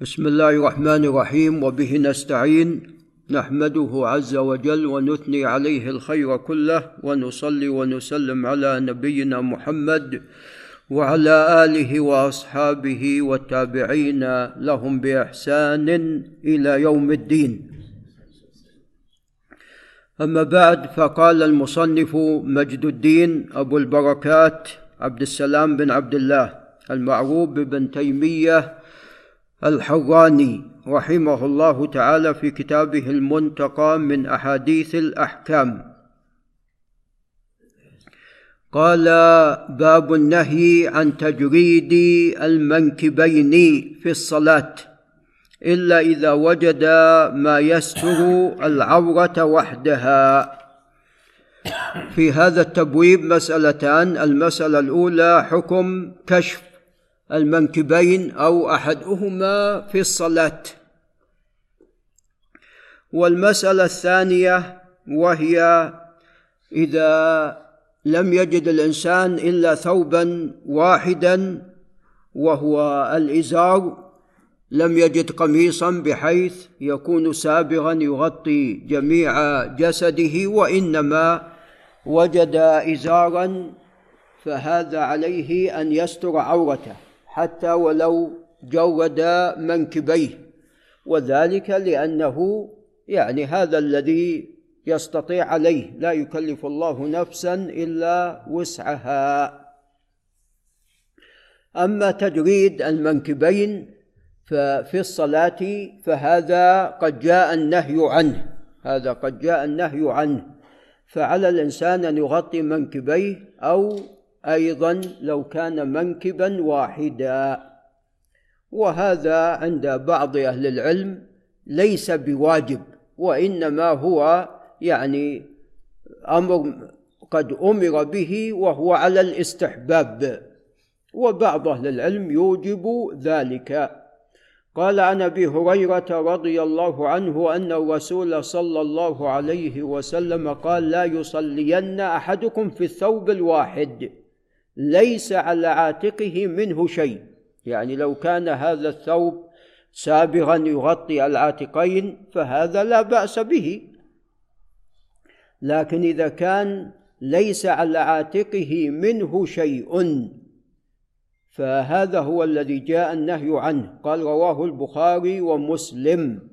بسم الله الرحمن الرحيم وبه نستعين نحمده عز وجل ونثني عليه الخير كله ونصلي ونسلم على نبينا محمد وعلى آله وأصحابه والتابعين لهم بإحسان إلى يوم الدين. أما بعد فقال المصنف مجد الدين أبو البركات عبد السلام بن عبد الله المعروف بابن تيمية الحراني رحمه الله تعالى في كتابه المنتقى من أحاديث الأحكام. قال باب النهي عن تجريد المنكبين في الصلاة إلا إذا وجد ما يستر العورة وحدها. في هذا التبويب مسألتان المسألة الأولى حكم كشف المنكبين أو أحدهما في الصلاة. والمسألة الثانية وهي إذا لم يجد الإنسان إلا ثوبا واحدا وهو الإزار لم يجد قميصا بحيث يكون سابغا يغطي جميع جسده وإنما وجد ازارا فهذا عليه أن يستر عورته. حتى ولو جود منكبيه. وذلك لأنه يعني هذا الذي يستطيع عليه لا يكلف الله نفسا إلا وسعها. أما تجريد المنكبين ففي الصلاة فهذا قد جاء النهي عنه هذا قد جاء النهي عنه. فعلى الإنسان أن يغطي منكبيه أو أيضا لو كان منكبا واحدا. وهذا عند بعض أهل العلم ليس بواجب وإنما هو يعني أمر قد أمر به وهو على الاستحباب. وبعض أهل العلم يوجب ذلك. قال عن أبي هريرة رضي الله عنه أن الرسول صلى الله عليه وسلم قال لا يصلين أحدكم في الثوب الواحد. ليس على عاتقه منه شيء. يعني لو كان هذا الثوب سابغا يغطي العاتقين فهذا لا بأس به. لكن إذا كان ليس على عاتقه منه شيء فهذا هو الذي جاء النهي عنه. قال رواه البخاري ومسلم.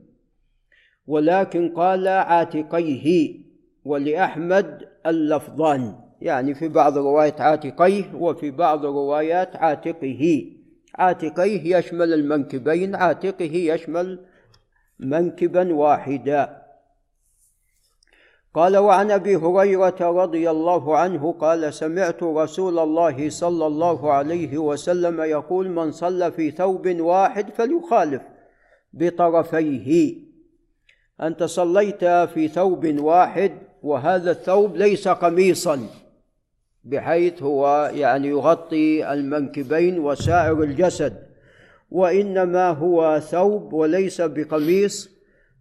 ولكن قال عاتقيه ولأحمد اللفظان. يعني في بعض الروايات عاتقيه وفي بعض الروايات عاتقه. عاتقيه يشمل المنكبين عاتقه يشمل منكبا واحدا. قال وعن أبي هريرة رضي الله عنه قال سمعت رسول الله صلى الله عليه وسلم يقول من صلى في ثوب واحد فليخالف بطرفيه. أنت صليت في ثوب واحد وهذا الثوب ليس قميصا. بحيث هو يعني يغطي المنكبين وسائر الجسد وإنما هو ثوب وليس بقميص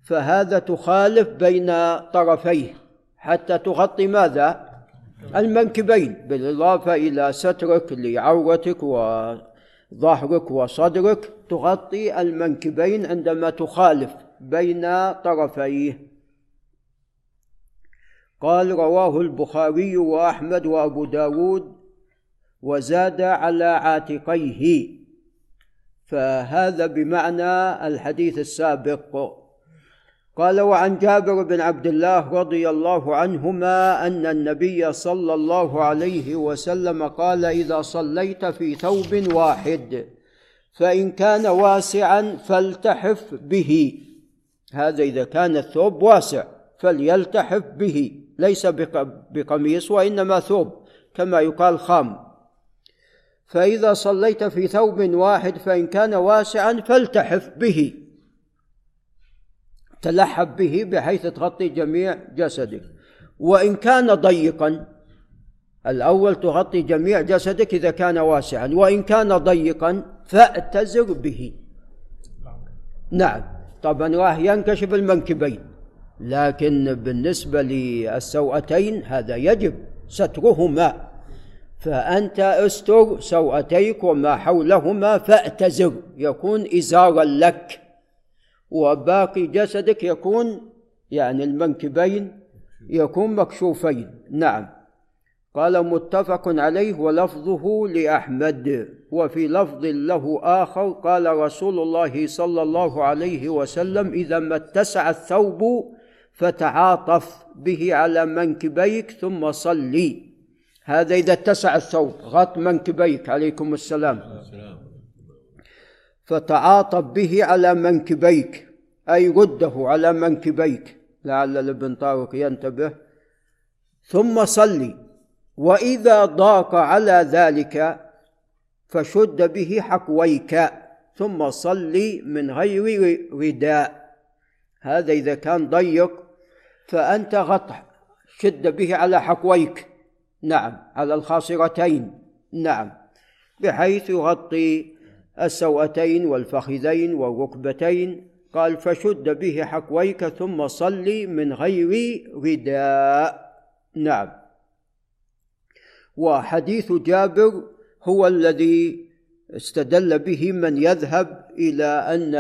فهذا تخالف بين طرفيه. حتى تغطي ماذا؟ المنكبين. بالإضافة إلى سترك لعورتك وظهرك وصدرك تغطي المنكبين عندما تخالف بين طرفيه. قال رواه البخاري وأحمد وأبو داود وزاد على عاتقيه. فهذا بمعنى الحديث السابق. قال وعن جابر بن عبد الله رضي الله عنهما أن النبي صلى الله عليه وسلم قال إذا صليت في ثوب واحد فإن كان واسعا فالتحف به. هذا إذا كان الثوب واسع فليلتحف به. ليس بقميص وإنما ثوب كما يقال خام. فإذا صليت في ثوب واحد فإن كان واسعا فالتحف به. تلحف به بحيث تغطي جميع جسدك. وإن كان ضيقا الأول تغطي جميع جسدك إذا كان واسعا. وإن كان ضيقا فاعتزر به. نعم. طبعا راح ينكشف المنكبين. لكن بالنسبة للسوأتين هذا يجب سترهما. فأنت استر سوأتيك وما حولهما فأتزر يكون إزارا لك. وباقي جسدك يكون يعني المنكبين يكون مكشوفين. نعم. قال متفق عليه ولفظه لأحمد. وفي لفظ له آخر قال رسول الله صلى الله عليه وسلم إذا ما اتسع الثوب فتعاطف به على منكبيك ثم صلي. هذا إذا اتسع الثوب. غط منكبيك. عليكم السلام. فتعاطف به على منكبيك. أي رده على منكبيك. لعل الابن طارق ينتبه. ثم صلي. وإذا ضاق على ذلك فشد به حقويك. ثم صلي من غير رداء. هذا إذا كان ضيق فأنت غطع شد به على حقويك نعم. على الخاصرتين. نعم. بحيث يغطي السوأتين والفخذين والركبتين. قال فشد به حقويك ثم صلي من غير رداء. نعم. وحديث جابر هو الذي استدل به من يذهب إلى أن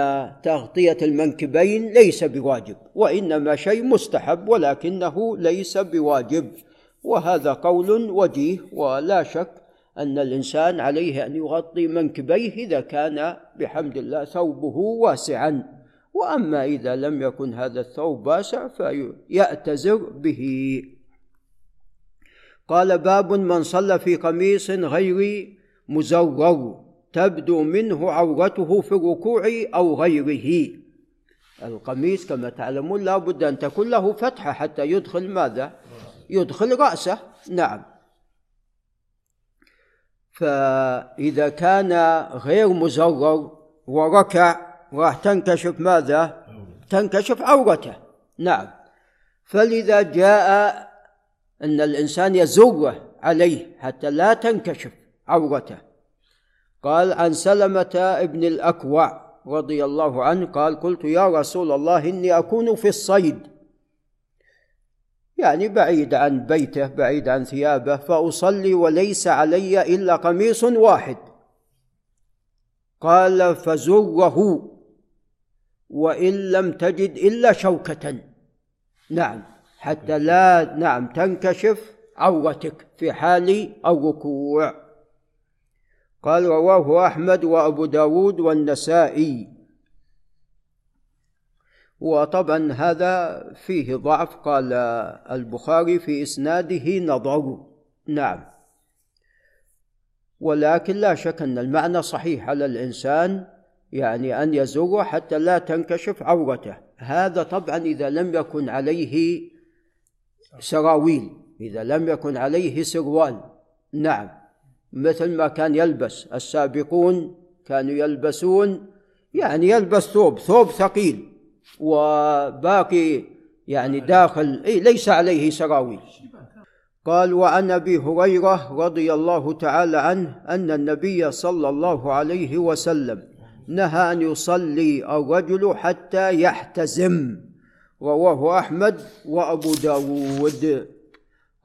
تغطية المنكبين ليس بواجب وإنما شيء مستحب ولكنه ليس بواجب. وهذا قول وجيه ولا شك أن الإنسان عليه أن يغطي منكبيه إذا كان بحمد الله ثوبه واسعا. وأما إذا لم يكن هذا الثوب واسع فيأتزر به. قال باب من صلى في قميص غير مزور. تبدو منه عورته في الركوع أو غيره. القميص كما تعلمون لا بد أن تكون له فتحة حتى يدخل ماذا؟ يدخل رأسه. نعم. فإذا كان غير مزور وركع راح تنكشف ماذا؟ تنكشف عورته. نعم. فلذا جاء أن الإنسان يزره عليه حتى لا تنكشف عورته. قال عن سلمة ابن الأكوع رضي الله عنه قال قلت يا رسول الله إني أكون في الصيد. يعني بعيد عن بيته بعيد عن ثيابه فأصلي وليس علي إلا قميص واحد. قال فزره وإن لم تجد إلا شوكة. نعم حتى لا نعم تنكشف عورتك في حال الركوع. قال رواه أحمد وأبو داود والنسائي. وطبعا هذا فيه ضعف قال البخاري في إسناده نظر. نعم. ولكن لا شك أن المعنى صحيح على الإنسان يعني أن يزور حتى لا تنكشف عورته. هذا طبعا إذا لم يكن عليه سراويل إذا لم يكن عليه سروال. نعم. مثل ما كان يلبس. السابقون كانوا يلبسون يعني يلبس ثوب ثوب ثقيل وباقي يعني داخل إيه ليس عليه سراويل. قال وعن أبي هريرة رضي الله تعالى عنه أن النبي صلى الله عليه وسلم نهى أن يصلي الرجل حتى يحتزم رواه أحمد وأبو داود.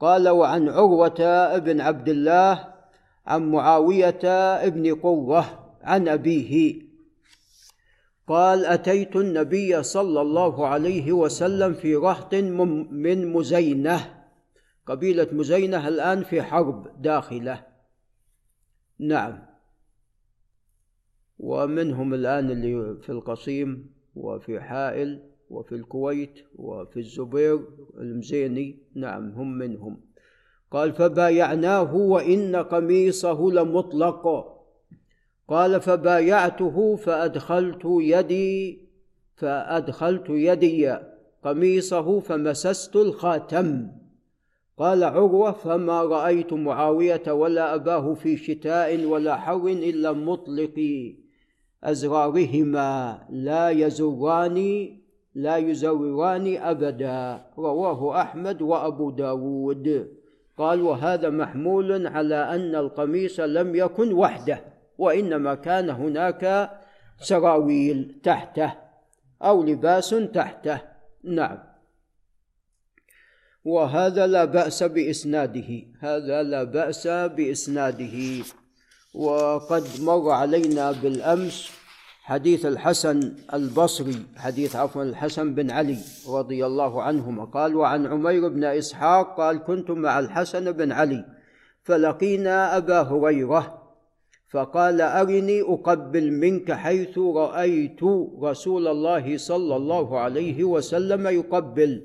قال وعن عروة بن عبد الله عن معاوية بن قرة عن أبيه. قال أتيت النبي صلى الله عليه وسلم في رهط من مزينة قبيلة مزينة الآن في حرب داخلة. نعم. ومنهم الآن اللي في القصيم وفي حائل وفي الكويت وفي الزبير المزيني. نعم هم منهم. قال فبايعناه وإن قميصه لمطلق. قال فبايعته فأدخلت يدي فأدخلت يدي قميصه فمسست الخاتم. قال عروة فما رأيت معاوية ولا أباه في شتاء ولا حر إلا مطلقي أزرارهما لا يزران لا يزوران أبدا. رواه أحمد وأبو داود. قال وهذا محمول على أن القميص لم يكن وحده وإنما كان هناك سراويل تحته أو لباس تحته. نعم. وهذا لا بأس بإسناده هذا لا بأس بإسناده. وقد مر علينا بالأمس حديث الحسن البصري حديث عفوا الحسن بن علي رضي الله عنهما قال وعن عمير بن إسحاق قال كنت مع الحسن بن علي فلقينا أبا هريرة فقال أرني أقبل منك حيث رأيت رسول الله صلى الله عليه وسلم يقبل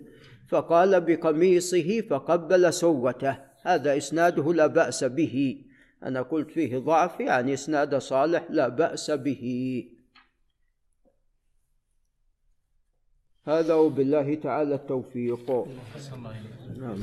فقال بقميصه فقبل سوته. هذا إسناده لا بأس به. أنا قلت فيه ضعف يعني إسناد صالح لا بأس به. هذا وبالله تعالى التوفيق. نعم.